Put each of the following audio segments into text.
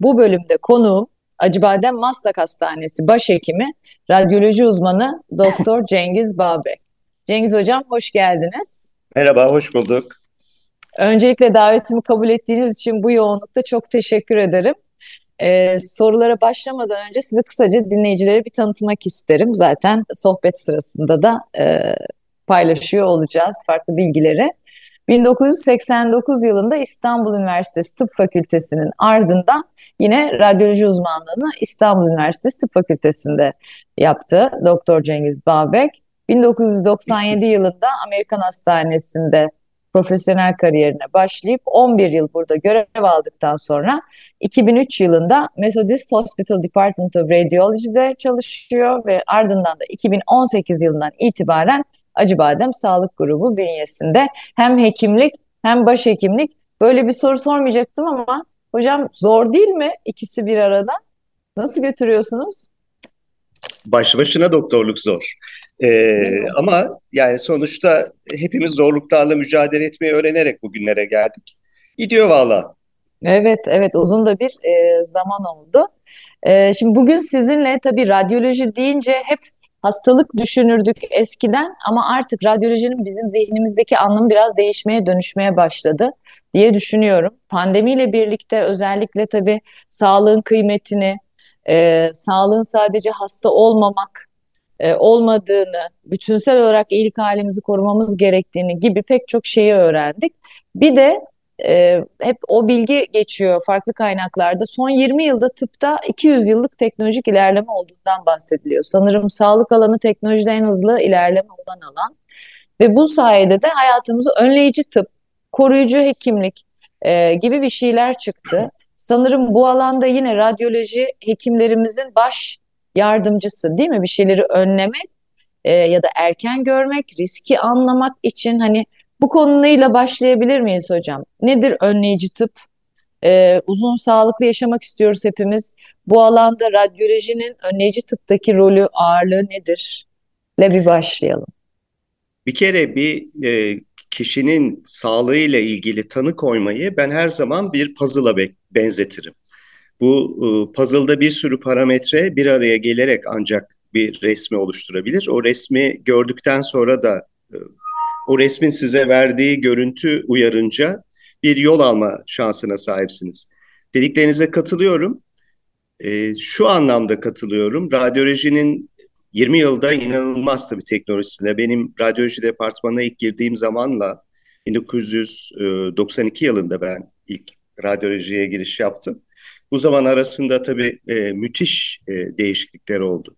Bu bölümde konuğum Acıbadem Maslak Hastanesi Başhekimi, radyoloji uzmanı Doktor Cengiz Bağbek. Cengiz Hocam hoş geldiniz. Merhaba, hoş bulduk. Öncelikle davetimi kabul ettiğiniz için bu yoğunlukta çok teşekkür ederim. Ee, sorulara başlamadan önce sizi kısaca dinleyicilere bir tanıtmak isterim. Zaten sohbet sırasında da e, paylaşıyor olacağız farklı bilgileri. 1989 yılında İstanbul Üniversitesi Tıp Fakültesi'nin ardından yine radyoloji uzmanlığını İstanbul Üniversitesi Tıp Fakültesi'nde yaptı Doktor Cengiz Bağbek. 1997 yılında Amerikan Hastanesi'nde profesyonel kariyerine başlayıp 11 yıl burada görev aldıktan sonra 2003 yılında Methodist Hospital Department of Radiology'de çalışıyor ve ardından da 2018 yılından itibaren Acıbadem Sağlık Grubu bünyesinde hem hekimlik hem başhekimlik böyle bir soru sormayacaktım ama hocam zor değil mi ikisi bir arada? Nasıl götürüyorsunuz? Baş başına doktorluk zor. Ee, ama yani sonuçta hepimiz zorluklarla mücadele etmeyi öğrenerek bugünlere geldik. Gidiyor valla. Evet, evet uzun da bir e, zaman oldu. E, şimdi bugün sizinle tabii radyoloji deyince hep hastalık düşünürdük eskiden ama artık radyolojinin bizim zihnimizdeki anlamı biraz değişmeye dönüşmeye başladı diye düşünüyorum. Pandemiyle birlikte özellikle tabii sağlığın kıymetini, e, sağlığın sadece hasta olmamak e, olmadığını, bütünsel olarak iyilik halimizi korumamız gerektiğini gibi pek çok şeyi öğrendik. Bir de e, hep o bilgi geçiyor farklı kaynaklarda. Son 20 yılda tıpta 200 yıllık teknolojik ilerleme olduğundan bahsediliyor. Sanırım sağlık alanı teknolojide en hızlı ilerleme olan alan. Ve bu sayede de hayatımızı önleyici tıp, koruyucu hekimlik e, gibi bir şeyler çıktı. Sanırım bu alanda yine radyoloji hekimlerimizin baş yardımcısı değil mi? Bir şeyleri önlemek e, ya da erken görmek, riski anlamak için hani bu konuyla başlayabilir miyiz hocam? Nedir önleyici tıp? Ee, uzun sağlıklı yaşamak istiyoruz hepimiz. Bu alanda radyolojinin önleyici tıptaki rolü, ağırlığı nedir? Le bir başlayalım. Bir kere bir e, kişinin sağlığıyla ilgili tanı koymayı ben her zaman bir puzzle'a be benzetirim. Bu e, puzzle'da bir sürü parametre bir araya gelerek ancak bir resmi oluşturabilir. O resmi gördükten sonra da e, o resmin size verdiği görüntü uyarınca bir yol alma şansına sahipsiniz. Dediklerinize katılıyorum. E, şu anlamda katılıyorum. Radyolojinin 20 yılda inanılmaz tabii teknolojisinde. Benim radyoloji departmanına ilk girdiğim zamanla 1992 yılında ben ilk radyolojiye giriş yaptım. Bu zaman arasında tabii e, müthiş e, değişiklikler oldu.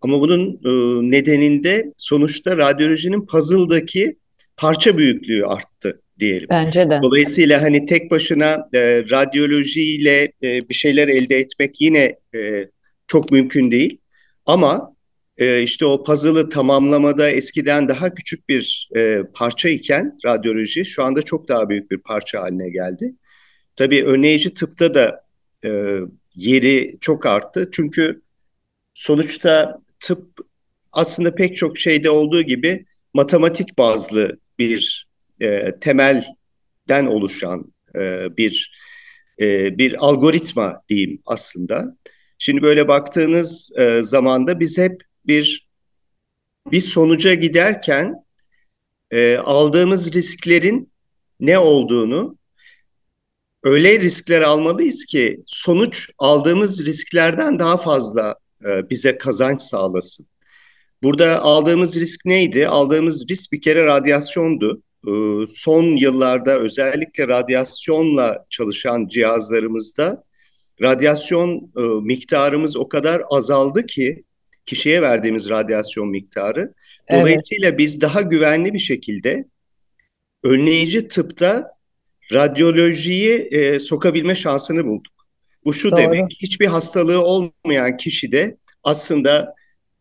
Ama bunun e, nedeninde sonuçta radyolojinin puzzle'daki parça büyüklüğü arttı diyelim. Bence de. Dolayısıyla hani tek başına e, radyolojiyle e, bir şeyler elde etmek yine e, çok mümkün değil. Ama e, işte o puzzle'ı tamamlamada eskiden daha küçük bir e, parça iken radyoloji şu anda çok daha büyük bir parça haline geldi. Tabii önleyici tıpta da e, yeri çok arttı. Çünkü sonuçta tıp aslında pek çok şeyde olduğu gibi matematik bazlı bir e, temelden oluşan e, bir e, bir algoritma diyeyim aslında. Şimdi böyle baktığınız e, zamanda biz hep bir bir sonuca giderken e, aldığımız risklerin ne olduğunu öyle riskler almalıyız ki sonuç aldığımız risklerden daha fazla e, bize kazanç sağlasın. Burada aldığımız risk neydi? Aldığımız risk bir kere radyasyondu. Ee, son yıllarda özellikle radyasyonla çalışan cihazlarımızda radyasyon e, miktarımız o kadar azaldı ki kişiye verdiğimiz radyasyon miktarı. Dolayısıyla evet. biz daha güvenli bir şekilde önleyici tıpta radyolojiyi e, sokabilme şansını bulduk. Bu şu Doğru. demek, hiçbir hastalığı olmayan kişide aslında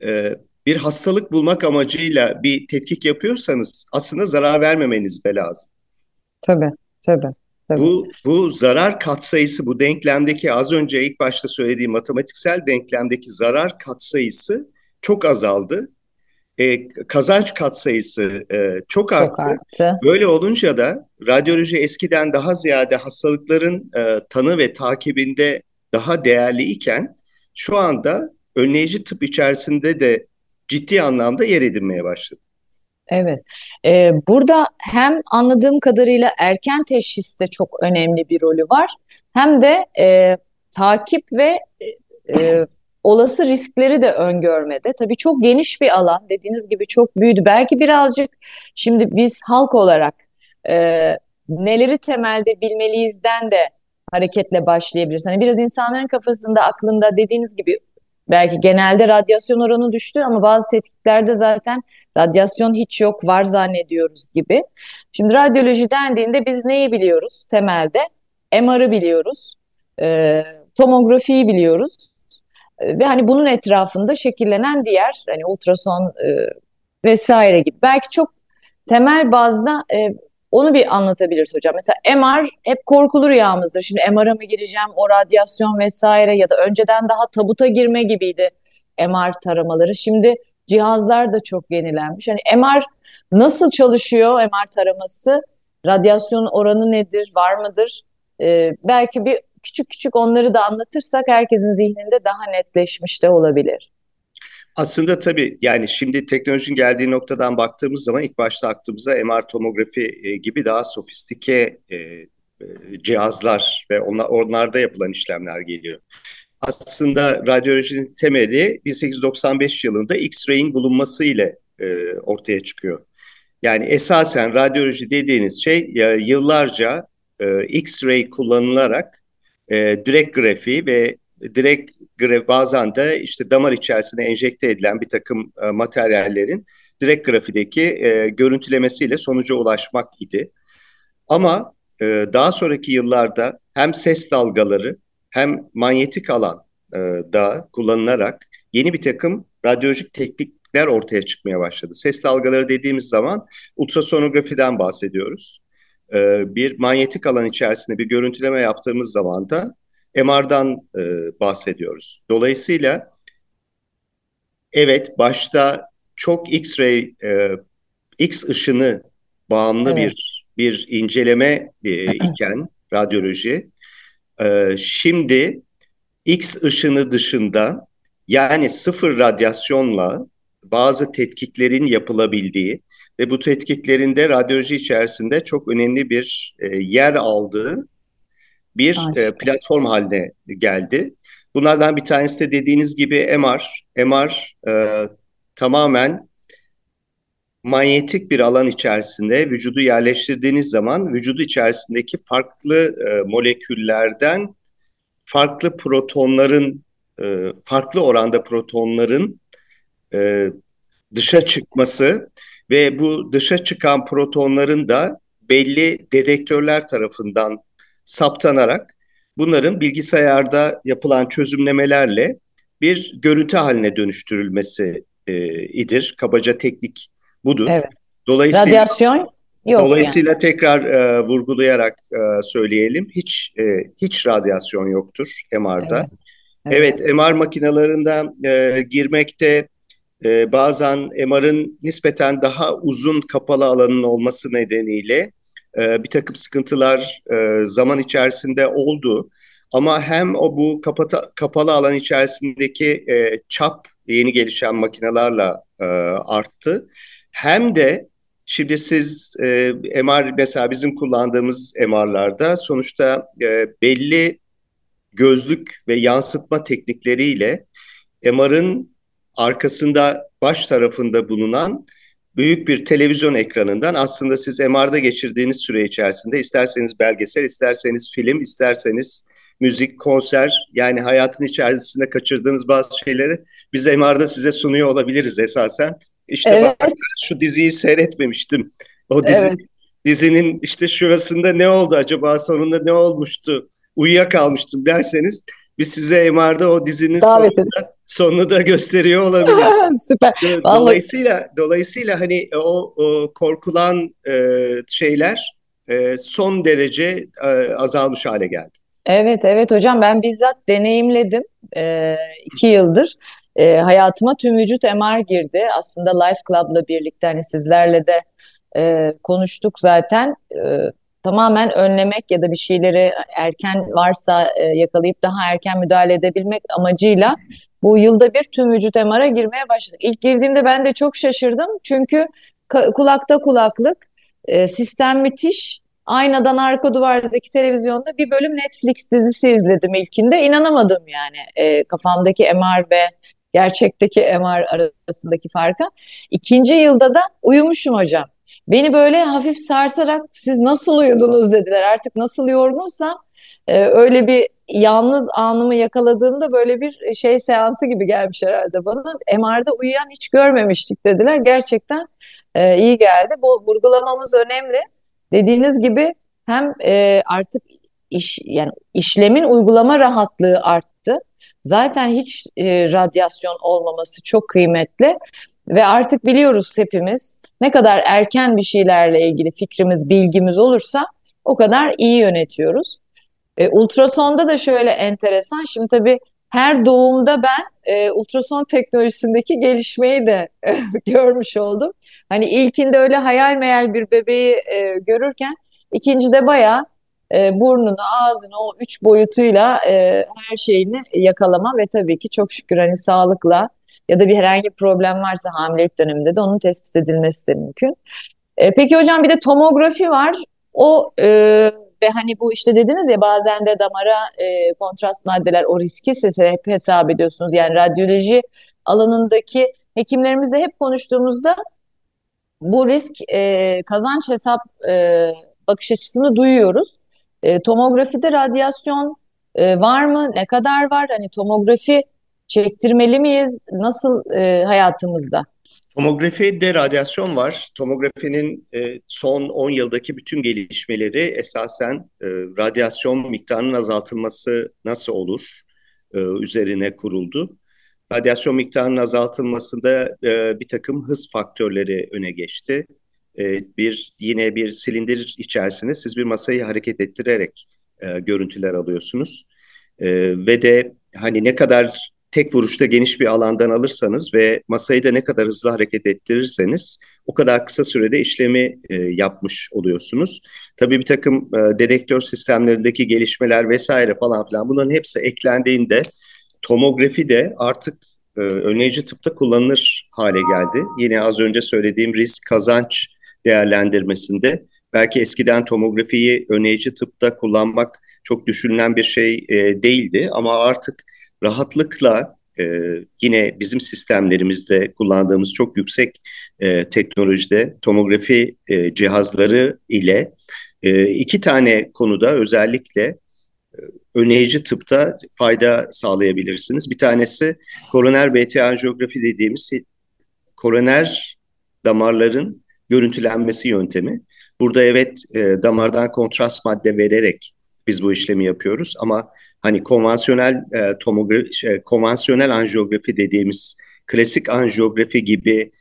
e, bir hastalık bulmak amacıyla bir tetkik yapıyorsanız aslında zarar vermemeniz de lazım. Tabii, tabii. Tabii. Bu, bu zarar katsayısı, bu denklemdeki az önce ilk başta söylediğim matematiksel denklemdeki zarar katsayısı çok azaldı. E, kazanç katsayısı e, çok, arttı. çok arttı. Böyle olunca da radyoloji eskiden daha ziyade hastalıkların e, tanı ve takibinde daha değerli iken şu anda önleyici tıp içerisinde de ciddi anlamda yer edinmeye başladı. Evet. Ee, burada hem anladığım kadarıyla erken teşhiste çok önemli bir rolü var. Hem de e, takip ve e, olası riskleri de öngörmede. Tabii çok geniş bir alan. Dediğiniz gibi çok büyüdü. Belki birazcık şimdi biz halk olarak e, neleri temelde bilmeliyizden de hareketle başlayabiliriz. Hani biraz insanların kafasında, aklında dediğiniz gibi belki genelde radyasyon oranı düştü ama bazı tetkiklerde zaten radyasyon hiç yok var zannediyoruz gibi. Şimdi radyoloji dendiğinde biz neyi biliyoruz temelde? MR'ı biliyoruz, e, tomografiyi biliyoruz e, ve hani bunun etrafında şekillenen diğer hani ultrason e, vesaire gibi. Belki çok temel bazda e, onu bir anlatabiliriz hocam. Mesela MR hep korkulu rüyamızdır. Şimdi MR'a mı gireceğim, o radyasyon vesaire ya da önceden daha tabuta girme gibiydi MR taramaları. Şimdi cihazlar da çok yenilenmiş. Hani MR nasıl çalışıyor MR taraması? Radyasyon oranı nedir, var mıdır? Ee, belki bir küçük küçük onları da anlatırsak herkesin zihninde daha netleşmiş de olabilir. Aslında tabii yani şimdi teknolojinin geldiği noktadan baktığımız zaman ilk başta aklımıza MR tomografi e, gibi daha sofistike e, e, cihazlar ve onlar, onlarda yapılan işlemler geliyor. Aslında radyolojinin temeli 1895 yılında X-ray'in bulunması ile ortaya çıkıyor. Yani esasen radyoloji dediğiniz şey yıllarca X-ray kullanılarak direkt grafiği ve direkt bazen de işte damar içerisine enjekte edilen bir takım e, materyallerin direkt grafideki e, görüntülemesiyle sonuca ulaşmak idi. Ama e, daha sonraki yıllarda hem ses dalgaları hem manyetik alan e, da kullanılarak yeni bir takım radyolojik teknikler ortaya çıkmaya başladı. Ses dalgaları dediğimiz zaman ultrasonografiden bahsediyoruz. E, bir manyetik alan içerisinde bir görüntüleme yaptığımız zaman da MR'dan e, bahsediyoruz. Dolayısıyla evet başta çok X-ray, e, X ışını bağımlı evet. bir bir inceleme e, iken radyoloji, e, şimdi X ışını dışında yani sıfır radyasyonla bazı tetkiklerin yapılabildiği ve bu tetkiklerinde radyoloji içerisinde çok önemli bir e, yer aldığı bir e, platform haline geldi. Bunlardan bir tanesi de dediğiniz gibi MR. MR e, tamamen manyetik bir alan içerisinde vücudu yerleştirdiğiniz zaman vücudu içerisindeki farklı e, moleküllerden farklı protonların e, farklı oranda protonların e, dışa çıkması ve bu dışa çıkan protonların da belli dedektörler tarafından saptanarak bunların bilgisayarda yapılan çözümlemelerle bir görüntü haline dönüştürülmesi e, idir. Kabaca teknik budur. Evet. Dolayısıyla radyasyon yok. Dolayısıyla yani. tekrar e, vurgulayarak e, söyleyelim. Hiç e, hiç radyasyon yoktur MR'da. Evet, evet. evet MR makinalarında e, girmekte e, bazen MR'ın nispeten daha uzun kapalı alanın olması nedeniyle e, bir takım sıkıntılar e, zaman içerisinde oldu. Ama hem o bu kapata, kapalı alan içerisindeki e, çap yeni gelişen makinelerle e, arttı. Hem de şimdi siz e, MR mesela bizim kullandığımız MR'larda sonuçta e, belli gözlük ve yansıtma teknikleriyle MR'ın arkasında baş tarafında bulunan büyük bir televizyon ekranından aslında siz MR'da geçirdiğiniz süre içerisinde isterseniz belgesel, isterseniz film, isterseniz müzik, konser yani hayatın içerisinde kaçırdığınız bazı şeyleri biz MR'da size sunuyor olabiliriz esasen. İşte evet. bak şu diziyi seyretmemiştim. O dizi, evet. dizinin işte şurasında ne oldu acaba sonunda ne olmuştu uyuyakalmıştım derseniz biz size MR'da o dizinin sonunda, sonunu da gösteriyor olabilir. Süper. Dolayısıyla dolayısıyla hani o, o korkulan e, şeyler e, son derece e, azalmış hale geldi. Evet evet hocam ben bizzat deneyimledim e, iki yıldır. E, hayatıma tüm vücut MR girdi. Aslında Life Club'la birlikte hani sizlerle de e, konuştuk zaten. E, tamamen önlemek ya da bir şeyleri erken varsa e, yakalayıp daha erken müdahale edebilmek amacıyla bu yılda bir tüm vücut MR'a girmeye başladık. İlk girdiğimde ben de çok şaşırdım çünkü kulakta kulaklık, e, sistem müthiş. Aynadan arka duvardaki televizyonda bir bölüm Netflix dizisi izledim ilkinde. İnanamadım yani e, kafamdaki MR ve gerçekteki MR arasındaki farka. İkinci yılda da uyumuşum hocam. Beni böyle hafif sarsarak siz nasıl uyudunuz dediler. Artık nasıl yorgunsam e, öyle bir yalnız anımı yakaladığımda böyle bir şey seansı gibi gelmiş herhalde bana. MR'da uyuyan hiç görmemiştik dediler. Gerçekten e, iyi geldi. Bu vurgulamamız önemli. Dediğiniz gibi hem e, artık iş yani işlemin uygulama rahatlığı arttı. Zaten hiç e, radyasyon olmaması çok kıymetli ve artık biliyoruz hepimiz ne kadar erken bir şeylerle ilgili fikrimiz, bilgimiz olursa o kadar iyi yönetiyoruz. E, ultrasonda da şöyle enteresan. Şimdi tabii her doğumda ben e, ultrason teknolojisindeki gelişmeyi de e, görmüş oldum. Hani ilkinde öyle hayal meyal bir bebeği e, görürken ikincide bayağı e, burnunu, ağzını o üç boyutuyla e, her şeyini yakalama ve tabii ki çok şükür hani sağlıkla ya da bir herhangi bir problem varsa hamilelik döneminde de onun tespit edilmesi de mümkün. E, peki hocam bir de tomografi var. O e, ve hani bu işte dediniz ya bazen de damara e, kontrast maddeler o riski siz hep hesap ediyorsunuz. Yani radyoloji alanındaki hekimlerimizle hep konuştuğumuzda bu risk e, kazanç hesap e, bakış açısını duyuyoruz. E, tomografide radyasyon e, var mı? Ne kadar var? Hani tomografi çektirmeli miyiz? Nasıl e, hayatımızda? Tomografide radyasyon var. Tomografinin e, son 10 yıldaki bütün gelişmeleri esasen e, radyasyon miktarının azaltılması nasıl olur e, üzerine kuruldu. Radyasyon miktarının azaltılmasında e, bir takım hız faktörleri öne geçti. E, bir yine bir silindir içerisinde siz bir masayı hareket ettirerek e, görüntüler alıyorsunuz. E, ve de hani ne kadar tek vuruşta geniş bir alandan alırsanız ve masayı da ne kadar hızlı hareket ettirirseniz o kadar kısa sürede işlemi e, yapmış oluyorsunuz. Tabii bir takım e, dedektör sistemlerindeki gelişmeler vesaire falan filan bunların hepsi eklendiğinde tomografi de artık e, önleyici tıpta kullanılır hale geldi. Yine az önce söylediğim risk kazanç değerlendirmesinde belki eskiden tomografiyi önleyici tıpta kullanmak çok düşünülen bir şey e, değildi ama artık rahatlıkla e, yine bizim sistemlerimizde kullandığımız çok yüksek e, teknolojide tomografi e, cihazları ile e, iki tane konuda özellikle e, önleyici tıpta fayda sağlayabilirsiniz. Bir tanesi koroner BT anjiyografi dediğimiz koroner damarların görüntülenmesi yöntemi. Burada evet e, damardan kontrast madde vererek biz bu işlemi yapıyoruz ama hani konvansiyonel e, tomografi, şey, konvansiyonel anjiyografi dediğimiz klasik anjiyografi gibi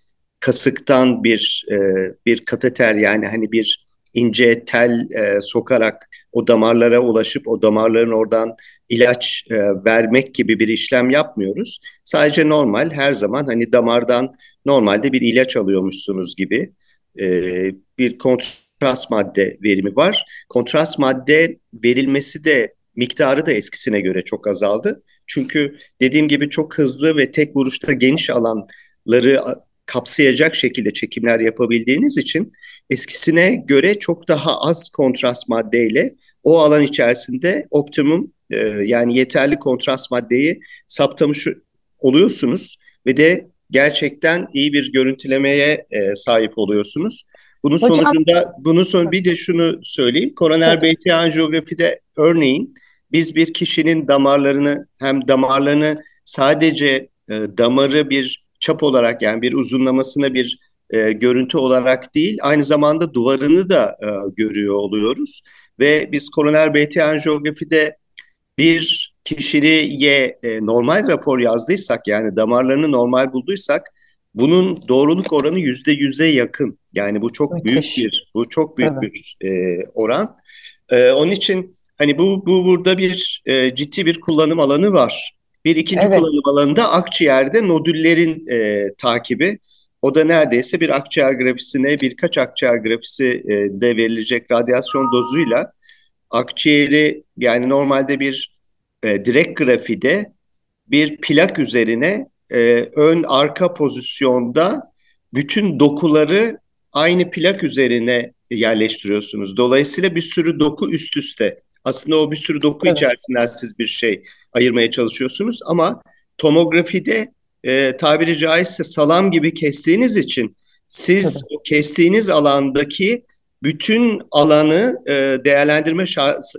kasıktan bir e, bir kateter yani hani bir ince tel e, sokarak o damarlara ulaşıp o damarların oradan ilaç e, vermek gibi bir işlem yapmıyoruz. Sadece normal her zaman hani damardan normalde bir ilaç alıyormuşsunuz gibi e, bir kontrast madde verimi var. Kontrast madde verilmesi de miktarı da eskisine göre çok azaldı. Çünkü dediğim gibi çok hızlı ve tek vuruşta geniş alanları kapsayacak şekilde çekimler yapabildiğiniz için eskisine göre çok daha az kontrast maddeyle o alan içerisinde optimum e, yani yeterli kontrast maddeyi saptamış oluyorsunuz ve de gerçekten iyi bir görüntülemeye e, sahip oluyorsunuz. Bunun Hocam, sonucunda bunun son bir de şunu söyleyeyim. Koroner BT anjiyografide örneğin biz bir kişinin damarlarını hem damarlarını sadece e, damarı bir çap olarak yani bir uzunlamasına bir e, görüntü olarak değil aynı zamanda duvarını da e, görüyor oluyoruz ve biz koroner BT anjiyografide bir kişiliğe e, normal rapor yazdıysak yani damarlarını normal bulduysak bunun doğruluk oranı yüzde yüze yakın. Yani bu çok Müthiş. büyük bir bu çok büyük evet. bir e, oran. E, onun için hani bu bu burada bir e, ciddi bir kullanım alanı var. Bir ikinci evet. kullanım alanı da akciğerde nodüllerin e, takibi. O da neredeyse bir akciğer grafisine birkaç akciğer grafisi e, de verilecek radyasyon dozuyla akciğeri yani normalde bir e, direkt grafide bir plak üzerine e, ön arka pozisyonda bütün dokuları aynı plak üzerine yerleştiriyorsunuz. Dolayısıyla bir sürü doku üst üste. Aslında o bir sürü doku evet. içerisinden siz bir şey ayırmaya çalışıyorsunuz ama tomografide e, tabiri caizse salam gibi kestiğiniz için siz o kestiğiniz alandaki bütün alanı e, değerlendirme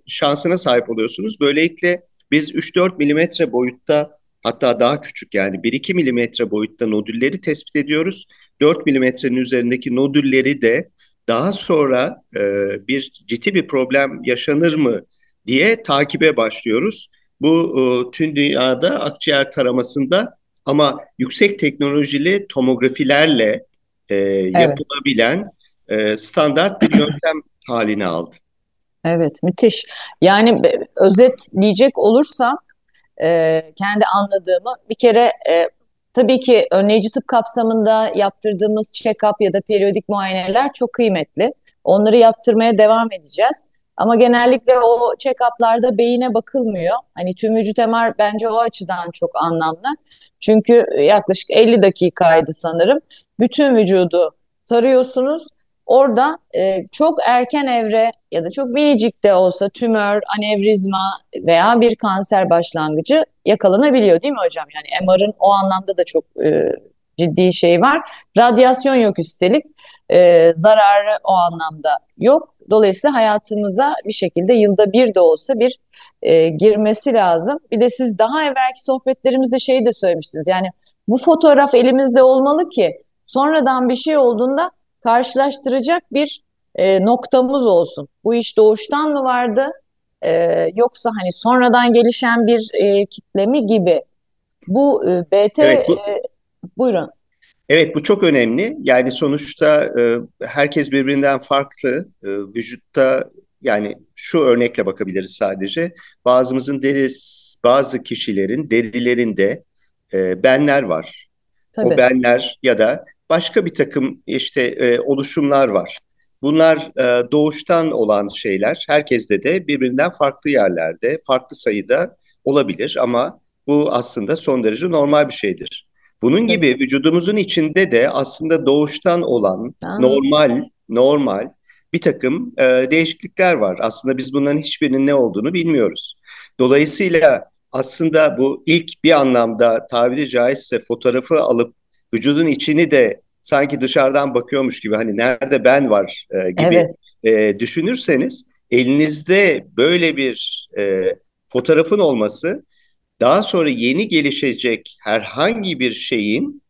şansına sahip oluyorsunuz. Böylelikle biz 3-4 milimetre boyutta hatta daha küçük yani 1-2 milimetre boyutta nodülleri tespit ediyoruz. 4 milimetrenin üzerindeki nodülleri de daha sonra e, bir ciddi bir problem yaşanır mı diye takibe başlıyoruz. Bu e, tüm dünyada akciğer taramasında ama yüksek teknolojili tomografilerle e, yapılabilen e, standart bir yöntem haline aldı. Evet, müthiş. Yani özetleyecek olursam e, kendi anladığımı bir kere e, tabii ki önleyici tıp kapsamında yaptırdığımız check-up ya da periyodik muayeneler çok kıymetli. Onları yaptırmaya devam edeceğiz. Ama genellikle o check-up'larda beyine bakılmıyor. Hani tüm vücut MR bence o açıdan çok anlamlı. Çünkü yaklaşık 50 dakikaydı sanırım. Bütün vücudu tarıyorsunuz Orada e, çok erken evre ya da çok minicik de olsa tümör, anevrizma veya bir kanser başlangıcı yakalanabiliyor değil mi hocam? Yani MR'ın o anlamda da çok e, ciddi şey var. Radyasyon yok üstelik. E, zararı o anlamda yok. Dolayısıyla hayatımıza bir şekilde yılda bir de olsa bir e, girmesi lazım. Bir de siz daha evvelki sohbetlerimizde şeyi de söylemiştiniz. Yani bu fotoğraf elimizde olmalı ki sonradan bir şey olduğunda karşılaştıracak bir e, noktamız olsun. Bu iş doğuştan mı vardı e, yoksa hani sonradan gelişen bir e, kitle mi gibi. Bu e, BT evet, bu... E, buyurun. Evet bu çok önemli. Yani sonuçta e, herkes birbirinden farklı. E, vücutta yani şu örnekle bakabiliriz sadece. Bazımızın deri, bazı kişilerin derilerinde e, benler var. Tabii. O benler ya da başka bir takım işte e, oluşumlar var. Bunlar e, doğuştan olan şeyler. Herkeste de birbirinden farklı yerlerde, farklı sayıda olabilir ama bu aslında son derece normal bir şeydir. Bunun gibi vücudumuzun içinde de aslında doğuştan olan Aa. normal, normal bir takım e, değişiklikler var. Aslında biz bunların hiçbirinin ne olduğunu bilmiyoruz. Dolayısıyla aslında bu ilk bir anlamda tabiri caizse fotoğrafı alıp vücudun içini de sanki dışarıdan bakıyormuş gibi hani nerede ben var e, gibi evet. e, düşünürseniz elinizde böyle bir e, fotoğrafın olması daha sonra yeni gelişecek herhangi bir şeyin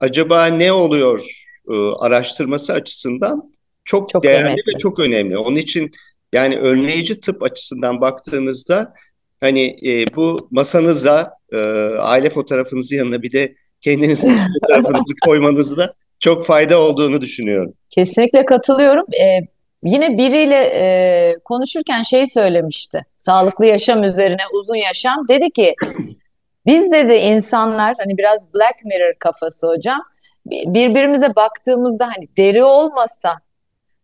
acaba ne oluyor e, araştırması açısından çok, çok değerli önemli. ve çok önemli. Onun için yani önleyici tıp açısından baktığınızda hani e, bu masanıza e, aile fotoğrafınızı yanına bir de kendinizin fotoğrafınızı koymanızda çok fayda olduğunu düşünüyorum. Kesinlikle katılıyorum. Ee, yine biriyle e, konuşurken şey söylemişti. Sağlıklı yaşam üzerine uzun yaşam. Dedi ki biz dedi insanlar hani biraz Black Mirror kafası hocam. Birbirimize baktığımızda hani deri olmasa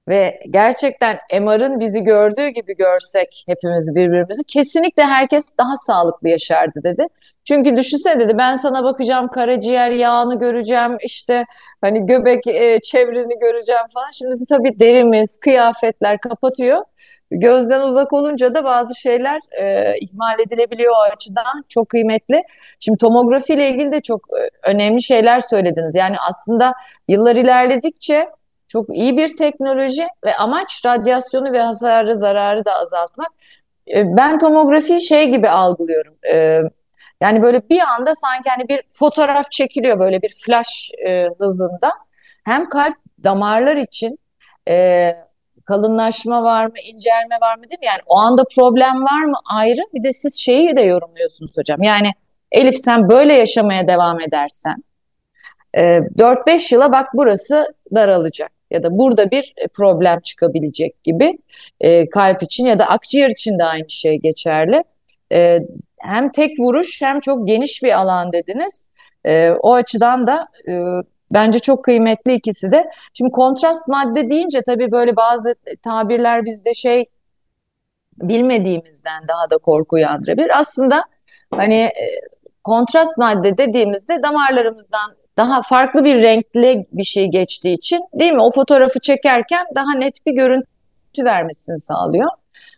ve gerçekten MR'ın bizi gördüğü gibi görsek hepimiz birbirimizi kesinlikle herkes daha sağlıklı yaşardı dedi. Çünkü düşünsene dedi ben sana bakacağım karaciğer yağını göreceğim işte hani göbek e, çevreni göreceğim falan. Şimdi de tabii derimiz, kıyafetler kapatıyor. Gözden uzak olunca da bazı şeyler e, ihmal edilebiliyor o açıdan. Çok kıymetli. Şimdi tomografi ile ilgili de çok e, önemli şeyler söylediniz. Yani aslında yıllar ilerledikçe çok iyi bir teknoloji ve amaç radyasyonu ve hasarı, zararı da azaltmak. E, ben tomografiyi şey gibi algılıyorum. E, yani böyle bir anda sanki hani bir fotoğraf çekiliyor böyle bir flash e, hızında. Hem kalp damarlar için e, kalınlaşma var mı, incelme var mı değil mi? Yani o anda problem var mı ayrı. Bir de siz şeyi de yorumluyorsunuz hocam. Yani Elif sen böyle yaşamaya devam edersen 4-5 yıla bak burası daralacak ya da burada bir problem çıkabilecek gibi kalp için ya da akciğer için de aynı şey geçerli. Hem tek vuruş hem çok geniş bir alan dediniz. O açıdan da Bence çok kıymetli ikisi de. Şimdi kontrast madde deyince tabii böyle bazı tabirler bizde şey bilmediğimizden daha da korku uyandırabilir. Aslında hani e, kontrast madde dediğimizde damarlarımızdan daha farklı bir renkli bir şey geçtiği için değil mi? O fotoğrafı çekerken daha net bir görüntü vermesini sağlıyor.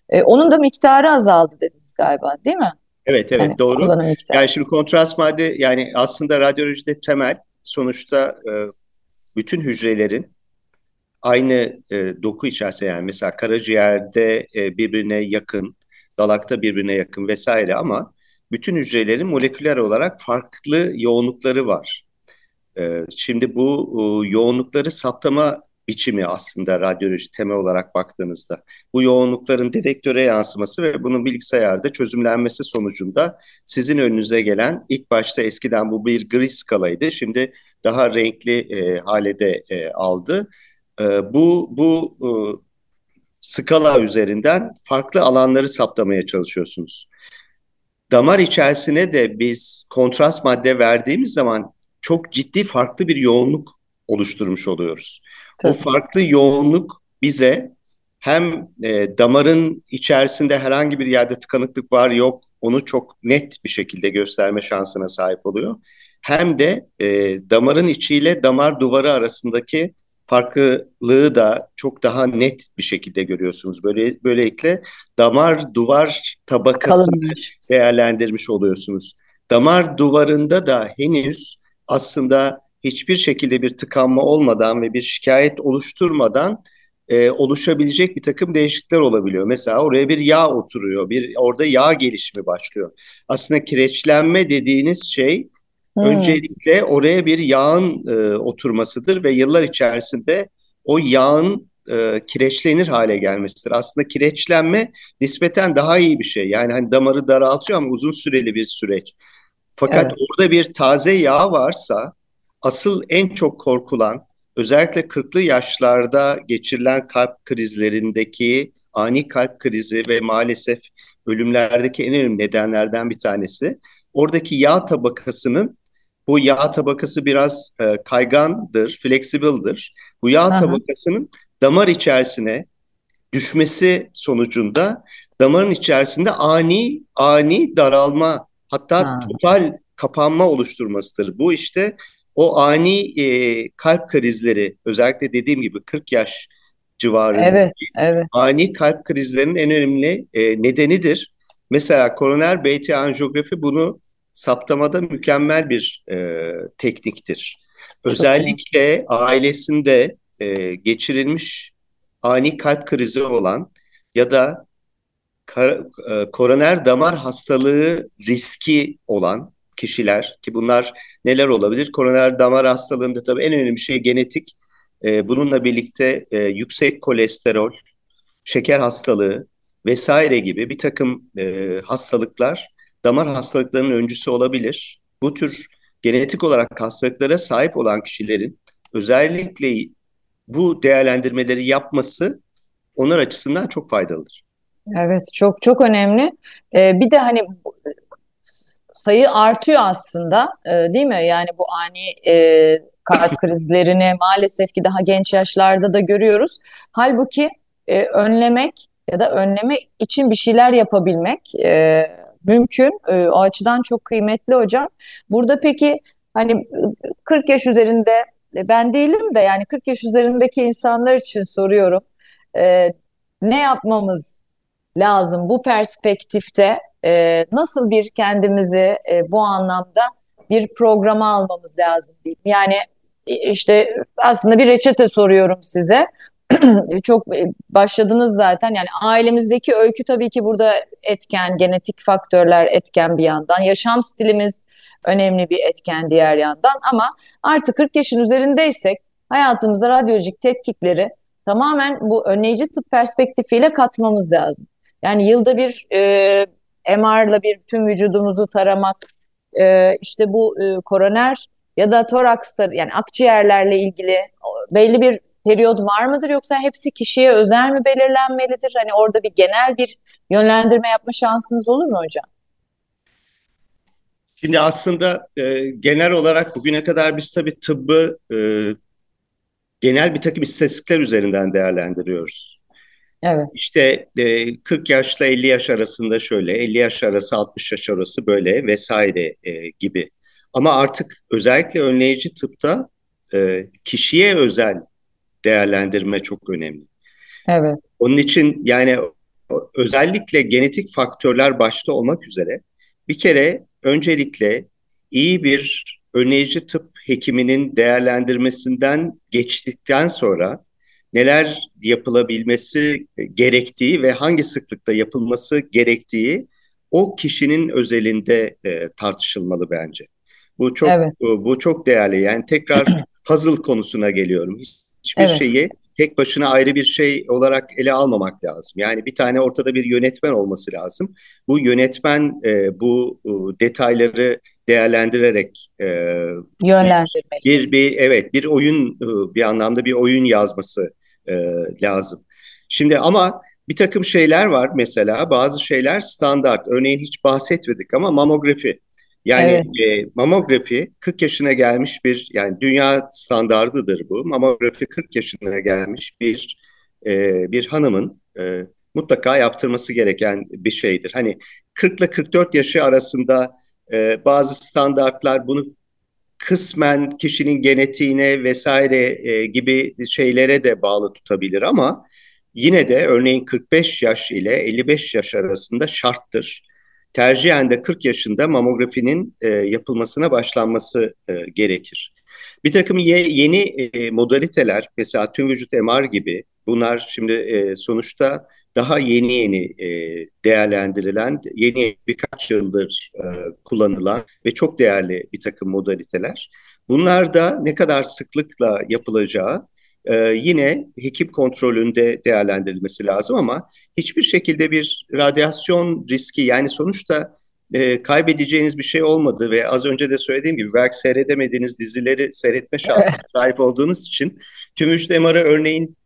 Ee, onun da miktarı azaldı dediniz galiba değil mi? Evet evet yani, doğru. Yani şimdi kontrast madde yani aslında radyolojide temel sonuçta e, bütün hücrelerin aynı e, doku içerisinde yani mesela karaciğerde e, birbirine yakın, dalakta birbirine yakın vesaire ama bütün hücrelerin moleküler olarak farklı yoğunlukları var. E, şimdi bu e, yoğunlukları saptama biçimi aslında radyoloji temel olarak baktığınızda. Bu yoğunlukların dedektöre yansıması ve bunun bilgisayarda çözümlenmesi sonucunda sizin önünüze gelen ilk başta eskiden bu bir gri skalaydı. Şimdi daha renkli e, hale de e, aldı. E, bu bu e, skala üzerinden farklı alanları saptamaya çalışıyorsunuz. Damar içerisine de biz kontrast madde verdiğimiz zaman çok ciddi farklı bir yoğunluk oluşturmuş oluyoruz. Tabii. O farklı yoğunluk bize hem e, damarın içerisinde herhangi bir yerde tıkanıklık var yok onu çok net bir şekilde gösterme şansına sahip oluyor. Hem de e, damarın içiyle damar duvarı arasındaki farklılığı da çok daha net bir şekilde görüyorsunuz. Böyle böylelikle damar duvar tabakasını Kalınmış. değerlendirmiş oluyorsunuz. Damar duvarında da henüz aslında hiçbir şekilde bir tıkanma olmadan ve bir şikayet oluşturmadan e, oluşabilecek bir takım değişiklikler olabiliyor. Mesela oraya bir yağ oturuyor, bir orada yağ gelişimi başlıyor. Aslında kireçlenme dediğiniz şey hmm. öncelikle oraya bir yağın e, oturmasıdır ve yıllar içerisinde o yağın e, kireçlenir hale gelmesidir. Aslında kireçlenme nispeten daha iyi bir şey. Yani hani damarı daraltıyor ama uzun süreli bir süreç. Fakat evet. orada bir taze yağ varsa asıl en çok korkulan özellikle 40'lı yaşlarda geçirilen kalp krizlerindeki ani kalp krizi ve maalesef ölümlerdeki en önemli nedenlerden bir tanesi. Oradaki yağ tabakasının bu yağ tabakası biraz e, kaygandır, flexible'dır. Bu yağ Aha. tabakasının damar içerisine düşmesi sonucunda damarın içerisinde ani ani daralma hatta ha. total kapanma oluşturmasıdır. Bu işte o ani e, kalp krizleri özellikle dediğim gibi 40 yaş civarında evet, evet. ani kalp krizlerinin en önemli e, nedenidir. Mesela koroner BT anjiyografi bunu saptamada mükemmel bir e, tekniktir. Özellikle ailesinde e, geçirilmiş ani kalp krizi olan ya da kar, e, koroner damar hastalığı riski olan kişiler ki bunlar neler olabilir? Koroner damar hastalığında tabii en önemli şey genetik. E, bununla birlikte e, yüksek kolesterol, şeker hastalığı vesaire gibi bir takım e, hastalıklar damar hastalıklarının öncüsü olabilir. Bu tür genetik olarak hastalıklara sahip olan kişilerin özellikle bu değerlendirmeleri yapması onlar açısından çok faydalıdır. Evet çok çok önemli. Ee, bir de hani sayı artıyor aslında e, değil mi? Yani bu ani e, kalp krizlerini maalesef ki daha genç yaşlarda da görüyoruz. Halbuki e, önlemek ya da önleme için bir şeyler yapabilmek e, mümkün. E, o açıdan çok kıymetli hocam. Burada peki hani 40 yaş üzerinde e, ben değilim de yani 40 yaş üzerindeki insanlar için soruyorum. E, ne yapmamız lazım bu perspektifte e, nasıl bir kendimizi e, bu anlamda bir programa almamız lazım diyeyim. Yani e, işte aslında bir reçete soruyorum size. Çok e, başladınız zaten yani ailemizdeki öykü tabii ki burada etken, genetik faktörler etken bir yandan, yaşam stilimiz önemli bir etken diğer yandan ama artık 40 yaşın üzerindeysek hayatımızda radyolojik tetkikleri tamamen bu önleyici tıp perspektifiyle katmamız lazım. Yani yılda bir e, MR'la bir tüm vücudumuzu taramak, e, işte bu e, koroner ya da torakslar yani akciğerlerle ilgili belli bir periyot var mıdır yoksa hepsi kişiye özel mi belirlenmelidir? Hani orada bir genel bir yönlendirme yapma şansınız olur mu hocam? Şimdi aslında e, genel olarak bugüne kadar biz tabii tıbbı e, genel bir takım istatistikler üzerinden değerlendiriyoruz. Evet. İşte e, 40 yaşla 50 yaş arasında şöyle, 50 yaş arası 60 yaş arası böyle vesaire e, gibi. Ama artık özellikle önleyici tıpta e, kişiye özel değerlendirme çok önemli. Evet. Onun için yani özellikle genetik faktörler başta olmak üzere bir kere öncelikle iyi bir önleyici tıp hekiminin değerlendirmesinden geçtikten sonra neler yapılabilmesi gerektiği ve hangi sıklıkta yapılması gerektiği o kişinin özelinde e, tartışılmalı bence. Bu çok evet. bu, bu çok değerli. Yani tekrar puzzle konusuna geliyorum. Hiçbir evet. şeyi tek başına ayrı bir şey olarak ele almamak lazım. Yani bir tane ortada bir yönetmen olması lazım. Bu yönetmen e, bu e, detayları değerlendirerek e, yönlendirmek. Bir, bir evet bir oyun e, bir anlamda bir oyun yazması e, lazım. Şimdi ama bir takım şeyler var mesela bazı şeyler standart. Örneğin hiç bahsetmedik ama mamografi. Yani evet. e, mamografi 40 yaşına gelmiş bir yani dünya standardıdır bu. Mamografi 40 yaşına gelmiş bir e, bir hanımın e, mutlaka yaptırması gereken bir şeydir. Hani 40 ile 44 yaşı arasında e, bazı standartlar bunu kısmen kişinin genetiğine vesaire e, gibi şeylere de bağlı tutabilir ama yine de örneğin 45 yaş ile 55 yaş arasında şarttır tercihen de 40 yaşında mamografinin e, yapılmasına başlanması e, gerekir. Bir takım ye, yeni e, modaliteler mesela tüm vücut MR gibi bunlar şimdi e, sonuçta daha yeni yeni e, değerlendirilen, yeni birkaç yıldır e, kullanılan ve çok değerli bir takım modaliteler. Bunlar da ne kadar sıklıkla yapılacağı e, yine hekim kontrolünde değerlendirilmesi lazım ama hiçbir şekilde bir radyasyon riski yani sonuçta e, kaybedeceğiniz bir şey olmadı ve az önce de söylediğim gibi belki seyredemediğiniz dizileri seyretme şansına sahip olduğunuz için tüm vücut MR'ı örneğin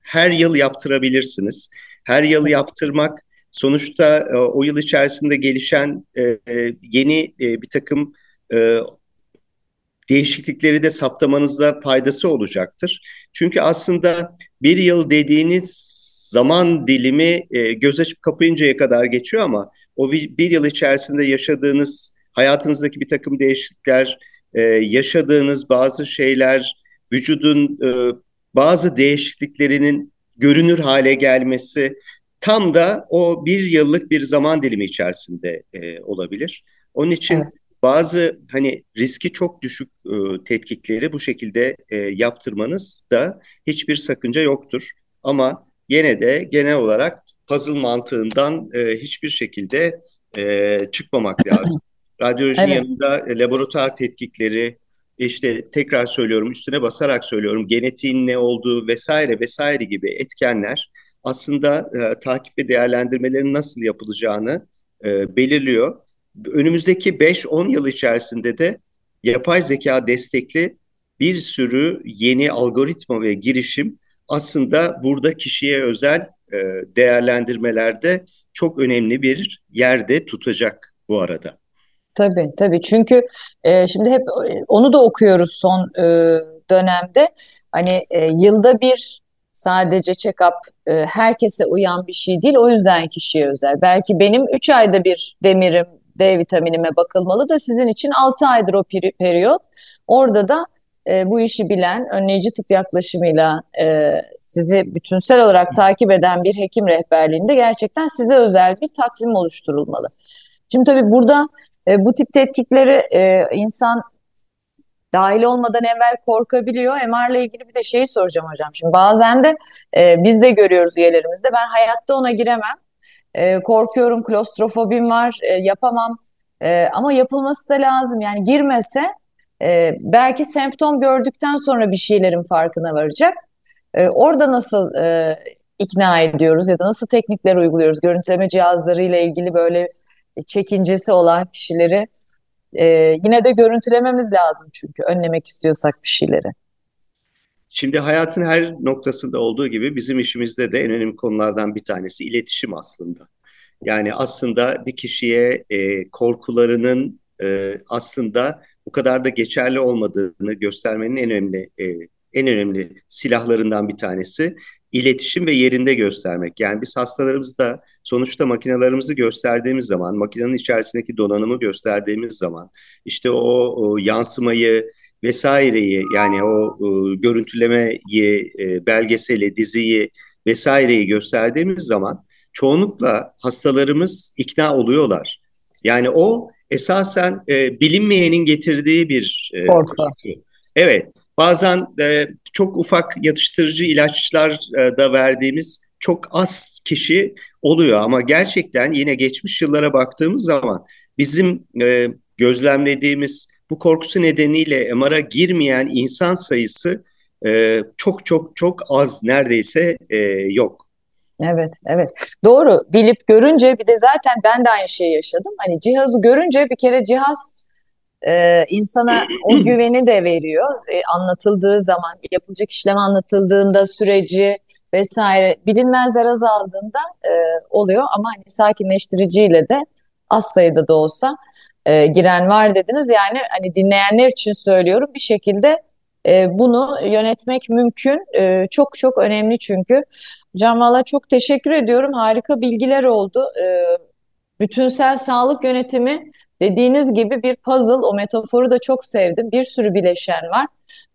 her yıl yaptırabilirsiniz. Her yıl yaptırmak sonuçta e, o yıl içerisinde gelişen e, e, yeni bir takım değişiklikleri de saptamanızda faydası olacaktır. Çünkü aslında bir yıl dediğiniz zaman dilimi göz açıp kapayıncaya kadar geçiyor ama o bir, yıl içerisinde yaşadığınız hayatınızdaki bir takım değişiklikler, yaşadığınız bazı şeyler, vücudun bazı değişikliklerinin görünür hale gelmesi tam da o bir yıllık bir zaman dilimi içerisinde e, olabilir. Onun için evet. bazı hani riski çok düşük e, tetkikleri bu şekilde e, yaptırmanız da hiçbir sakınca yoktur. Ama yine de genel olarak puzzle mantığından e, hiçbir şekilde e, çıkmamak lazım. Radyolojinin evet. yanında e, laboratuvar tetkikleri, işte tekrar söylüyorum, üstüne basarak söylüyorum, genetiğin ne olduğu vesaire vesaire gibi etkenler aslında e, takip ve değerlendirmelerin nasıl yapılacağını e, belirliyor. Önümüzdeki 5-10 yıl içerisinde de yapay zeka destekli bir sürü yeni algoritma ve girişim aslında burada kişiye özel e, değerlendirmelerde çok önemli bir yerde tutacak bu arada. Tabii tabii çünkü e, şimdi hep e, onu da okuyoruz son e, dönemde. Hani e, yılda bir sadece check-up e, herkese uyan bir şey değil. O yüzden kişiye özel. Belki benim 3 ayda bir demirim, D vitaminime bakılmalı da sizin için 6 aydır o peri periyot. Orada da e, bu işi bilen, önleyici tıp yaklaşımıyla e, sizi bütünsel olarak takip eden bir hekim rehberliğinde gerçekten size özel bir takvim oluşturulmalı. Şimdi tabii burada e, bu tip tetkikleri e, insan dahil olmadan evvel korkabiliyor. MR ile ilgili bir de şeyi soracağım hocam. Şimdi bazen de e, biz de görüyoruz üyelerimizde. Ben hayatta ona giremem. E, korkuyorum, klostrofobim var, e, yapamam. E, ama yapılması da lazım. Yani girmese e, belki semptom gördükten sonra bir şeylerin farkına varacak. E, orada nasıl e, ikna ediyoruz ya da nasıl teknikler uyguluyoruz? Görüntüleme cihazlarıyla ilgili böyle çekincesi olan kişileri e, yine de görüntülememiz lazım çünkü önlemek istiyorsak bir şeyleri. Şimdi hayatın her noktasında olduğu gibi bizim işimizde de en önemli konulardan bir tanesi iletişim aslında. Yani aslında bir kişiye e, korkularının e, aslında bu kadar da geçerli olmadığını göstermenin en önemli e, en önemli silahlarından bir tanesi iletişim ve yerinde göstermek. Yani biz hastalarımızda sonuçta makinalarımızı gösterdiğimiz zaman, makinenin içerisindeki donanımı gösterdiğimiz zaman, işte o, o yansımayı vesaireyi yani o e, görüntülemeyi, e, belgeseli, diziyi vesaireyi gösterdiğimiz zaman çoğunlukla hastalarımız ikna oluyorlar. Yani o esasen e, bilinmeyenin getirdiği bir e, korku. Evet, bazen e, çok ufak yatıştırıcı ilaçlar e, da verdiğimiz çok az kişi oluyor ama gerçekten yine geçmiş yıllara baktığımız zaman bizim e, gözlemlediğimiz bu korkusu nedeniyle MR'a girmeyen insan sayısı e, çok çok çok az neredeyse e, yok. Evet, evet. Doğru. Bilip görünce bir de zaten ben de aynı şeyi yaşadım. Hani cihazı görünce bir kere cihaz e, insana o güveni de veriyor. E, anlatıldığı zaman, yapılacak işlem anlatıldığında süreci vesaire bilinmezler azaldığında e, oluyor. Ama hani sakinleştiriciyle de az sayıda da olsa e, giren var dediniz. Yani hani dinleyenler için söylüyorum bir şekilde e, bunu yönetmek mümkün. E, çok çok önemli çünkü. Hocam valla çok teşekkür ediyorum. Harika bilgiler oldu. E, bütünsel sağlık yönetimi dediğiniz gibi bir puzzle. O metaforu da çok sevdim. Bir sürü bileşen var.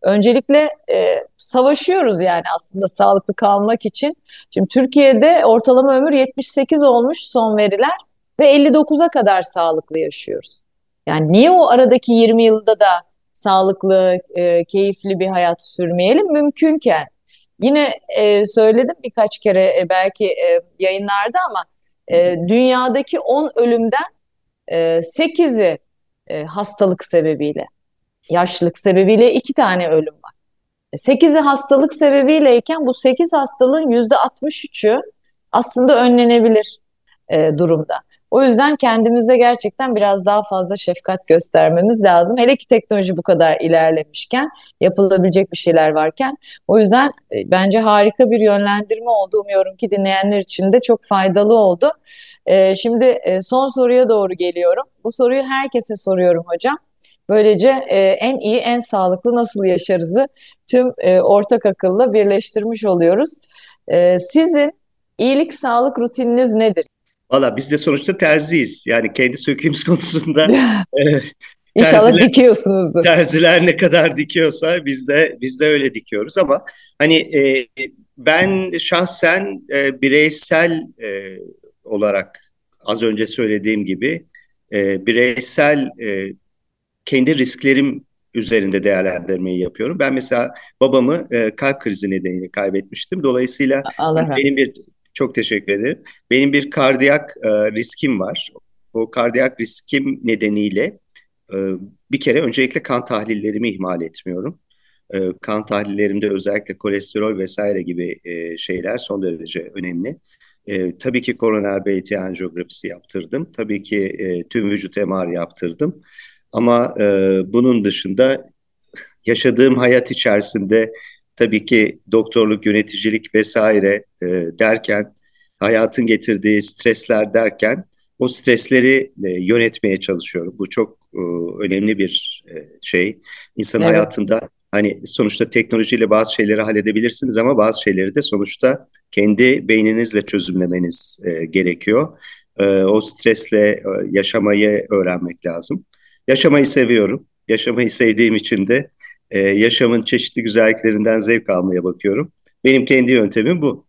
Öncelikle e, savaşıyoruz yani aslında sağlıklı kalmak için. Şimdi Türkiye'de ortalama ömür 78 olmuş son veriler ve 59'a kadar sağlıklı yaşıyoruz. Yani niye o aradaki 20 yılda da sağlıklı, e, keyifli bir hayat sürmeyelim mümkünken? Yine e, söyledim birkaç kere e, belki e, yayınlarda ama e, dünyadaki 10 ölümden 8'i e, hastalık sebebiyle, yaşlılık sebebiyle 2 tane ölüm var. 8'i e, hastalık sebebiyleyken bu 8 hastalığın %63'ü aslında önlenebilir e, durumda. O yüzden kendimize gerçekten biraz daha fazla şefkat göstermemiz lazım. Hele ki teknoloji bu kadar ilerlemişken, yapılabilecek bir şeyler varken. O yüzden e, bence harika bir yönlendirme oldu. Umuyorum ki dinleyenler için de çok faydalı oldu. E, şimdi e, son soruya doğru geliyorum. Bu soruyu herkese soruyorum hocam. Böylece en iyi, en sağlıklı nasıl yaşarızı tüm ortak akılla birleştirmiş oluyoruz. Sizin iyilik sağlık rutininiz nedir? Valla biz de sonuçta terziyiz. Yani kendi söküğümüz konusunda e, İnşallah terziler, dikiyorsunuzdur. Terziler ne kadar dikiyorsa biz de biz de öyle dikiyoruz ama hani e, ben şahsen e, bireysel e, olarak az önce söylediğim gibi e, bireysel e, kendi risklerim üzerinde değerlendirmeyi yapıyorum. Ben mesela babamı e, kalp krizi nedeniyle kaybetmiştim. Dolayısıyla Allah benim bir çok teşekkür ederim. Benim bir kardiyak e, riskim var. O kardiyak riskim nedeniyle e, bir kere öncelikle kan tahlillerimi ihmal etmiyorum. E, kan tahlillerimde özellikle kolesterol vesaire gibi e, şeyler son derece önemli. E, tabii ki koroner BT anjiyografisi yaptırdım. Tabii ki e, tüm vücut MR yaptırdım. Ama e, bunun dışında yaşadığım hayat içerisinde tabii ki doktorluk, yöneticilik vesaire e, derken hayatın getirdiği stresler derken o stresleri e, yönetmeye çalışıyorum. Bu çok e, önemli bir e, şey. İnsan evet. hayatında hani sonuçta teknolojiyle bazı şeyleri halledebilirsiniz ama bazı şeyleri de sonuçta kendi beyninizle çözümlemeniz e, gerekiyor. E, o stresle e, yaşamayı öğrenmek lazım. Yaşamayı seviyorum. Yaşamayı sevdiğim için de e, yaşamın çeşitli güzelliklerinden zevk almaya bakıyorum. Benim kendi yöntemim bu.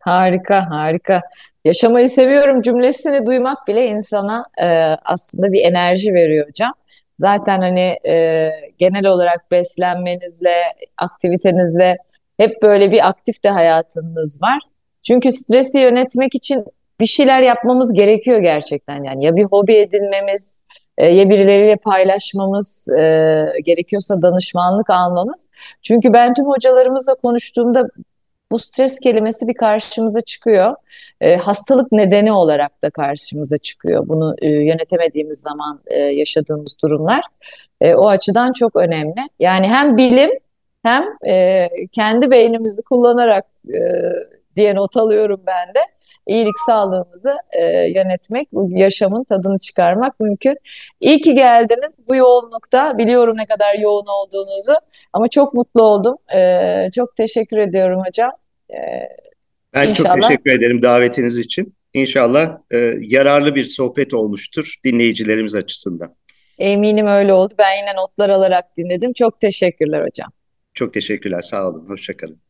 Harika, harika. Yaşamayı seviyorum cümlesini duymak bile insana e, aslında bir enerji veriyor hocam. Zaten hani e, genel olarak beslenmenizle, aktivitenizle hep böyle bir aktif de hayatınız var. Çünkü stresi yönetmek için bir şeyler yapmamız gerekiyor gerçekten yani ya bir hobi edinmemiz e, ya birileriyle paylaşmamız e, gerekiyorsa danışmanlık almamız. Çünkü ben tüm hocalarımızla konuştuğumda bu stres kelimesi bir karşımıza çıkıyor. E, hastalık nedeni olarak da karşımıza çıkıyor. Bunu e, yönetemediğimiz zaman e, yaşadığımız durumlar. E, o açıdan çok önemli. Yani hem bilim hem e, kendi beynimizi kullanarak e, diye not alıyorum ben de iyilik sağlığımızı e, yönetmek, bu yaşamın tadını çıkarmak mümkün. İyi ki geldiniz bu yoğunlukta. Biliyorum ne kadar yoğun olduğunuzu ama çok mutlu oldum. E, çok teşekkür ediyorum hocam. E, ben inşallah... çok teşekkür ederim davetiniz için. İnşallah e, yararlı bir sohbet olmuştur dinleyicilerimiz açısından. Eminim öyle oldu. Ben yine notlar alarak dinledim. Çok teşekkürler hocam. Çok teşekkürler. Sağ olun. Hoşçakalın.